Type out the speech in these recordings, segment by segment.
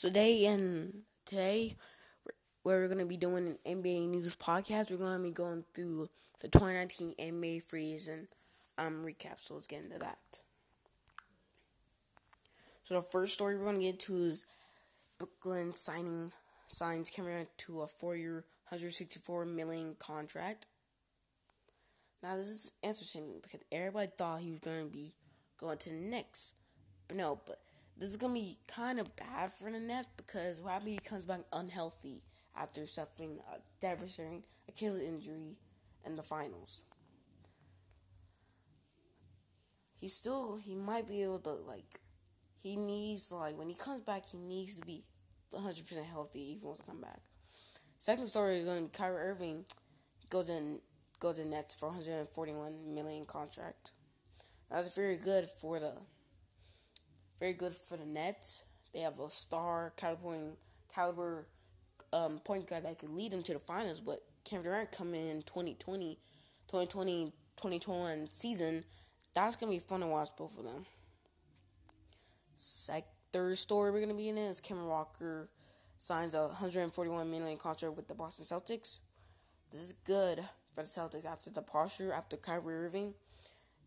today and today where we're gonna be doing an NBA news podcast. We're gonna be going through the 2019 NBA free and um recap. So let's get into that. So the first story we're gonna get to is Brooklyn signing signs Cameron to a four-year, 164 million contract. Now this is interesting because everybody thought he was gonna be going to the Knicks, but no, but this is gonna be kind of bad for the Nets because Robbie comes back unhealthy after suffering a devastating Achilles injury in the finals. He still he might be able to like he needs like when he comes back he needs to be 100% healthy if he wants to come back. Second story is going to be Kyrie Irving goes in goes to Nets for 141 million contract. That's very good for the very good for the Nets. They have a star caliber caliber um, point guard that could lead them to the finals. But Kevin Durant coming in 2020, 2020, 2021 season, that's gonna be fun to watch both of them. Sec- third story we're gonna be in is Kemba Walker signs a 141 million contract with the Boston Celtics. This is good for the Celtics after the departure after Kyrie Irving.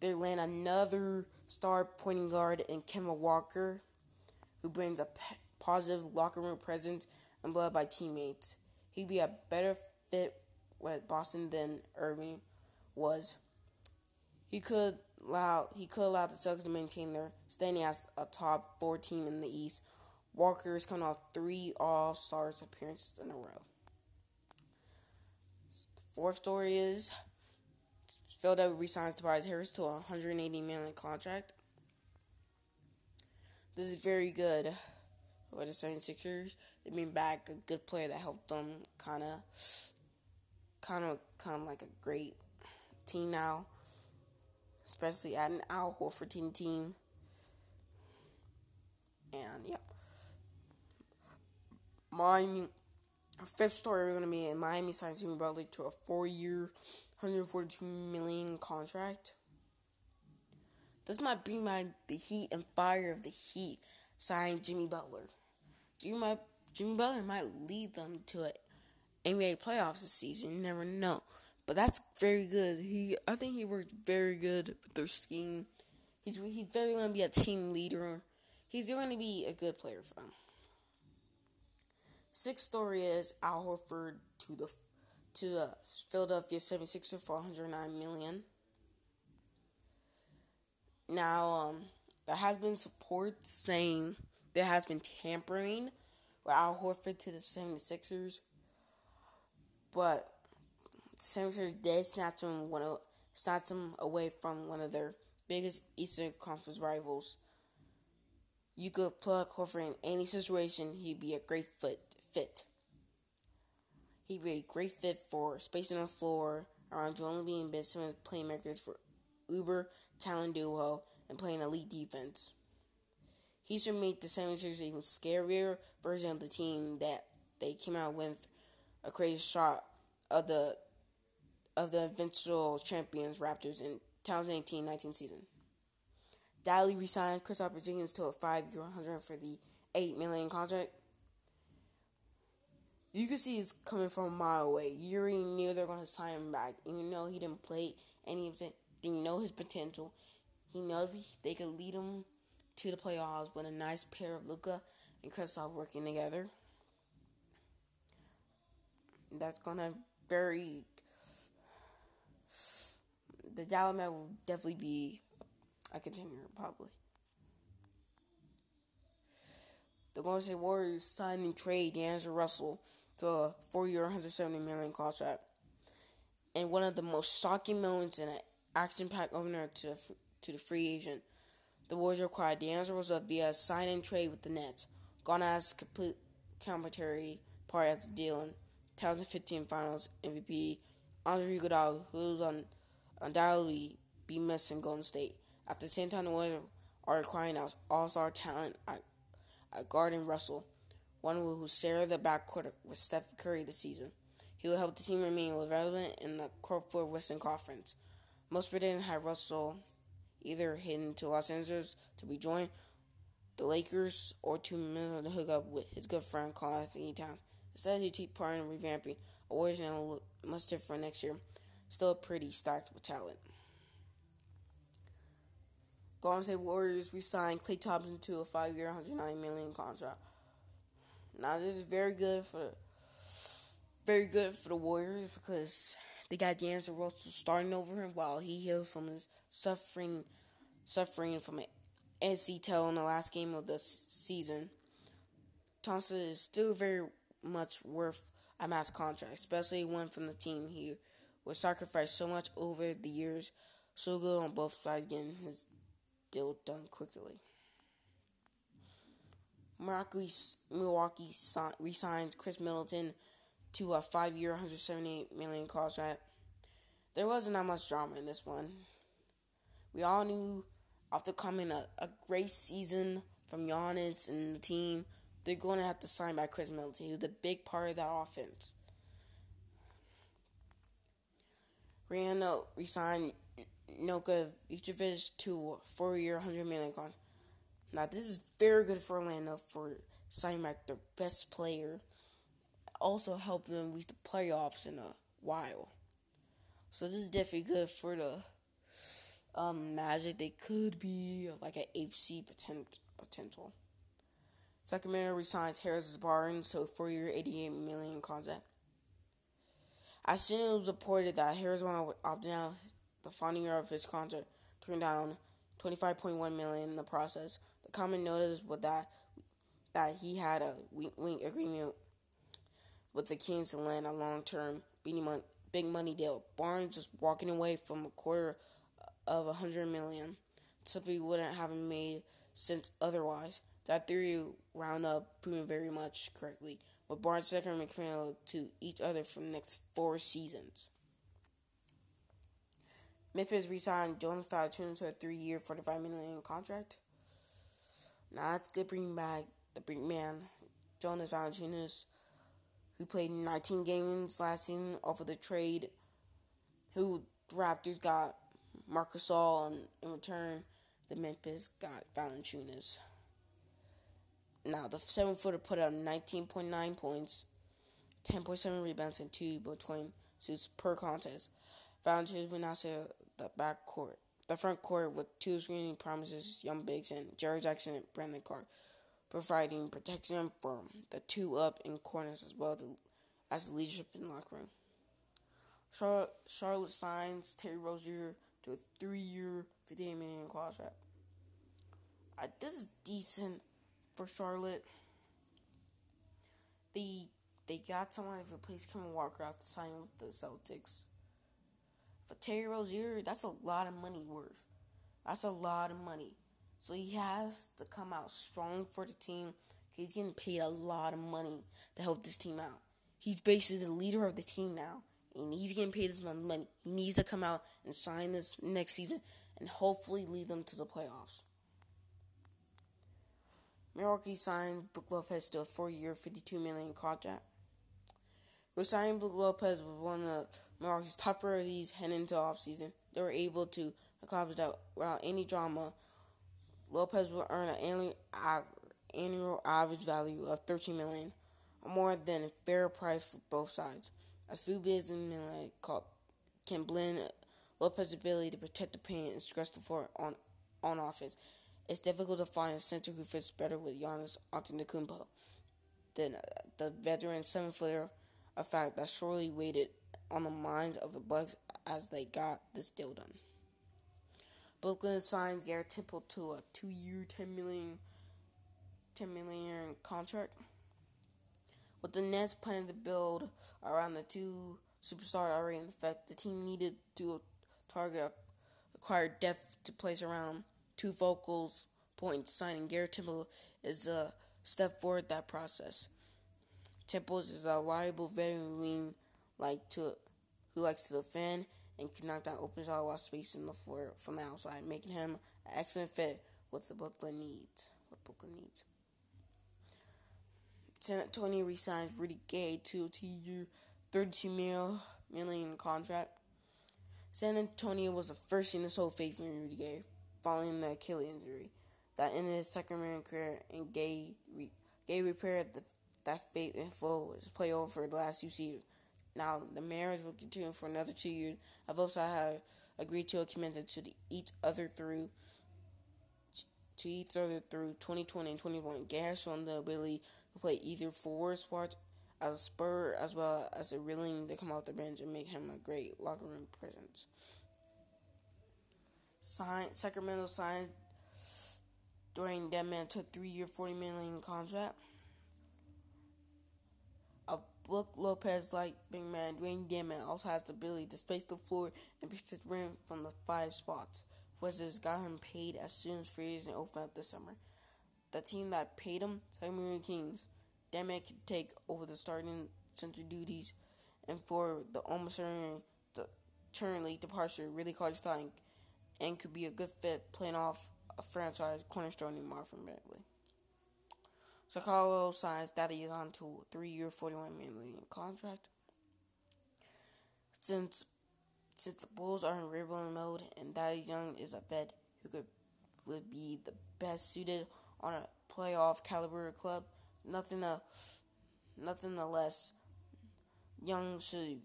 They land another star pointing guard in Kemba Walker, who brings a positive locker room presence and blood by teammates. He'd be a better fit with Boston than Irving was. He could allow he could allow the Celtics to maintain their standing as a top four team in the East. Walker is coming off three All Stars appearances in a row. Fourth story is Philadelphia resigns Tobias Harris to a 180 million contract. This is very good for the 76ers. They bring back a good player that helped them kind of, kind of come like a great team now. Especially adding Al Horford team. And yeah. Miami, fifth story we're going to be in Miami signs Jimmy Butler to a four year, 142 million contract. This might bring my the heat and fire of the Heat sign Jimmy Butler. Jimmy, Jimmy Butler might lead them to an NBA playoffs this season. You never know, but that's very good. He, I think he works very good with their scheme. He's he's very going to be a team leader. He's going to be a good player for them. Sixth story is Al Horford to the to the Philadelphia 76ers for 109 million. Now, um, there has been support saying there has been tampering with Al Horford to the 76ers, but 76ers did snatch him one of, snatch him away from one of their biggest Eastern Conference rivals. You could plug Horford in any situation; he'd be a great fit. Fit. He'd be a great fit for spacing on the floor around Joel Embiid and Ben Simmons playmakers for uber talent duo and playing elite defense. He should make the 76ers even scarier version of the team that they came out with a crazy shot of the of the eventual champions Raptors in 2018-19 season. Daly resigned Chris Porzingis to a five-year, 148 million contract. You can see it's coming from a mile away. You already knew they're to sign him back. Even though he didn't play any of it, they know his potential. He knows they could lead him to the playoffs with a nice pair of Luka and Kristaps working together. That's gonna very. The Dallas Man will definitely be a contender, probably. The Golden State Warriors signing trade D'Angelo Russell to a four-year, 170 million contract. And one of the most shocking moments in an action-packed opener to the to the free agent, the Warriors acquired D'Angelo Russell via sign and trade with the Nets. Gone as complete complementary part of the deal in 2015 Finals MVP Andre Iguodala, who's on undoubtedly be missing Golden State. At the same time, the Warriors are acquiring all-star talent at, D'Angelo Russell, one who shared the backcourt with Steph Curry this season. He will help the team remain relevant in the Corporate Western Conference. Most predictions had Russell either heading to Los Angeles to be joined the Lakers or to Minnesota to hook up with his good friend Karl-Anthony Towns. Instead, he take part in revamping a Warriors now look much different next year. Still pretty stacked with talent. Golden State Warriors re-signed Klay Thompson to a five-year, 109 million contract. Now this is very good for very good for the Warriors because they got D'Angelo Russell starting over him while he heals from his suffering suffering from an ACL in the last game of the season. Thompson is still very much worth a max contract, especially one from the team he was sacrificed so much over the years. So good on both sides, getting his deal done quickly. Milwaukee, Milwaukee re-signs Khris Middleton to a five-year, 178 million contract. There wasn't that much drama in this one. We all knew after coming a, a great season from Giannis and the team, they're going to have to sign by Khris Middleton. Was a big part of that offense. Rihanna re-signed Nikola Vucevic to a four-year, 100 million contract. Now this is very good for Orlando for signing back their best player. Also help them reach the playoffs in a while. So this is definitely good for the um, Magic. They could be like an AFC potential. Sacramento resigns Harris Barnes to a four-year, 88 million contract. As soon as it was reported that Harris Barnes would opt out the final year of his contract, turned down 25.1 million in the process. Common notice was that that he had a wing agreement with the Kings to land a long-term big money deal. Barnes just walking away from a quarter of a hundred million simply wouldn't have made sense otherwise. That theory wound up proving very much correctly, with Barnes second and to each other for the next four seasons. Memphis re-signed Jonas Valanciunas to a three-year, $45 million contract. Now that's good bringing back the big man, Jonas Valanciunas, who played 19 games last season off of the trade, who Raptors got Marc Gasol, and in return, the Memphis got Valanciunas. Now, the seven footer put up 19.9 points, 10.7 rebounds, and 2.20 assists per contest. Valanciunas went out to the back court, the front court with two screening promises, Young Biggs and Jaren Jackson and Brandon Clarke, providing protection from the two up in corners as well as leadership in the locker room. Charlotte, signs Terry Rozier to a three-year, 58 million contract. Uh, this is decent for Charlotte. They they got someone to replace Kemba Walker after signing with the Celtics. But Terry Rozier, that's a lot of money worth. That's a lot of money. So he has to come out strong for the team. He's getting paid a lot of money to help this team out. He's basically the leader of the team now. And he's getting paid this much money. He needs to come out and sign this next season and hopefully lead them to the playoffs. Milwaukee signed Brook Lopez to a four-year, $52 million contract. Resigning Lopez was one of Milwaukee's top priorities heading into offseason. They were able to accomplish that without any drama. Lopez will earn an annual, average value of $13 million, a more than fair price for both sides. As few businessmen like can blend Lopez's ability to protect the paint and stretch the floor on, on offense, it's difficult to find a center who fits better with Giannis Antetokounmpo than the veteran seven-footer a fact that surely weighed on the minds of the Bucks as they got this deal done. Brooklyn signs Garrett Temple to a two-year, $10 million, $10 million contract. With the Nets planning to build around the two superstars already in effect, the team needed to target acquire depth to place around two focal points. Signing Garrett Temple is a step forward that process. Temples is a reliable veteran wing like to who likes to defend and can knock down open shot while spacing the floor from the outside, making him an excellent fit with the Brooklyn needs. What Brooklyn needs. San Antonio resigns Rudy Gay to a two-year, 32 mil, million contract. San Antonio was the first team to show faith in Rudy Gay following the Achilles injury that ended his second career, and Gay re- Gay repaired the, that fate in full play over for the last two seasons. Now the marriage will continue for another two years. I both sides have agreed to a commitment to the, each other through to each other through 2020 and 2021. Gay has shown the ability to play either forward spots as a spur as well as a willing to come off the bench and make him a great locker room presence. Sign, Sacramento signed Dewayne Dedmon to a three-year, 40 million contract. A Brook Lopez-like big man, Dewayne Dedmon also has the ability to space the floor and pitch the rim from the five spots, which has got him paid as soon as free agent opened up this summer. The team that paid him, Sacramento Kings, Dedmon could take over the starting center duties, and for the almost certain turn late departure, really caught his and could be a good fit playing off a franchise cornerstone in Marvin Bagley. Chicago signs Thaddeus Young to a three-year, 41 million contract. Since since the Bulls are in rebuilding mode and Daddy Young is a vet who could would be the best suited on a playoff caliber club, nothing uh, nothing the less. Young should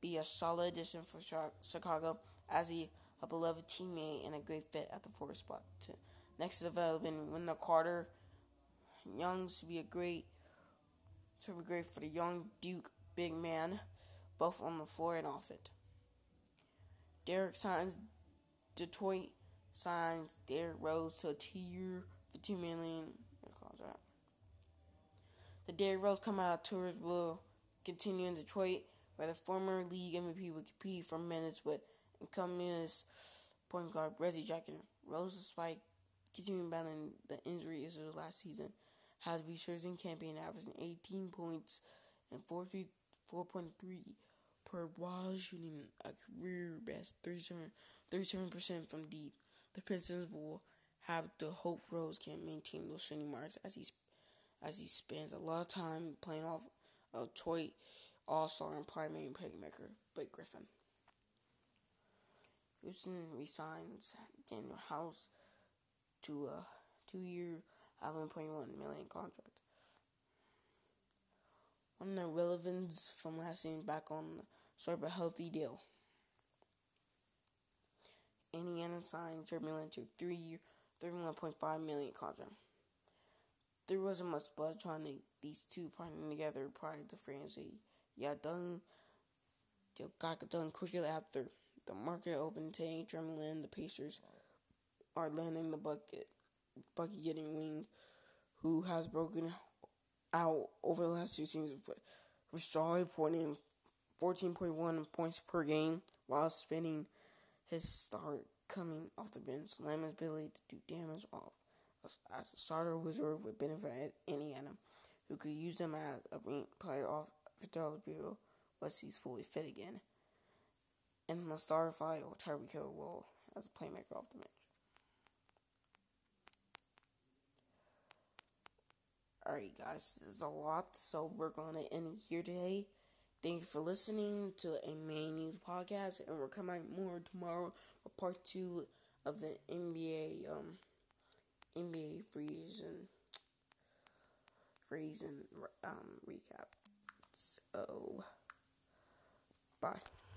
be a solid addition for Chicago as he a beloved teammate and a great fit at the forward spot. Next development, Wendell Carter. Young should be a great, should be great for the young Duke big man, both on the floor and off it. Derek signs Detroit signs Derrick Rose to a two-year, $15 million contract. The Derrick Rose come out tours will continue in Detroit, where the former league MVP will compete for minutes with incumbent point guard Reggie Jackson. Rose, despite continuing battling the injury issues last season, has be in campaign averaging 18 points and 4.3 per while shooting a career best 37, 37% from deep. The Pistons will have the hope Rose can maintain those shooting marks as he as he spends a lot of time playing off a toy all-star and primary playmaker Blake Griffin. Houston resigns Danuel House to a two-year, 11.1 million contract. On the relevance from last season back on sort of a healthy deal. Indiana signed Jeremy to three-year, 31.5 million contract. There wasn't much blood trying to these two partnering together prior to frenzy. Yeah, done. They got done quickly after the market opened today. Jeremy the Pacers are landing the bucket, bucket getting wing, who has broken out over the last two seasons. with Rashad reporting 14.1 points per game while spending his start coming off the bench. Lamon's ability to do damage off as a starter reserve would benefit Indiana, who could use them as a player off Victor Bureau once he's fully fit again. And the star fight or Tyreek Hill will as a playmaker off the bench. Alright, guys, there's a lot, so we're to end here today. Thank you for listening to a main news podcast, and we're coming more tomorrow for part two of the NBA um NBA freeze and freeze and um recap. So, bye.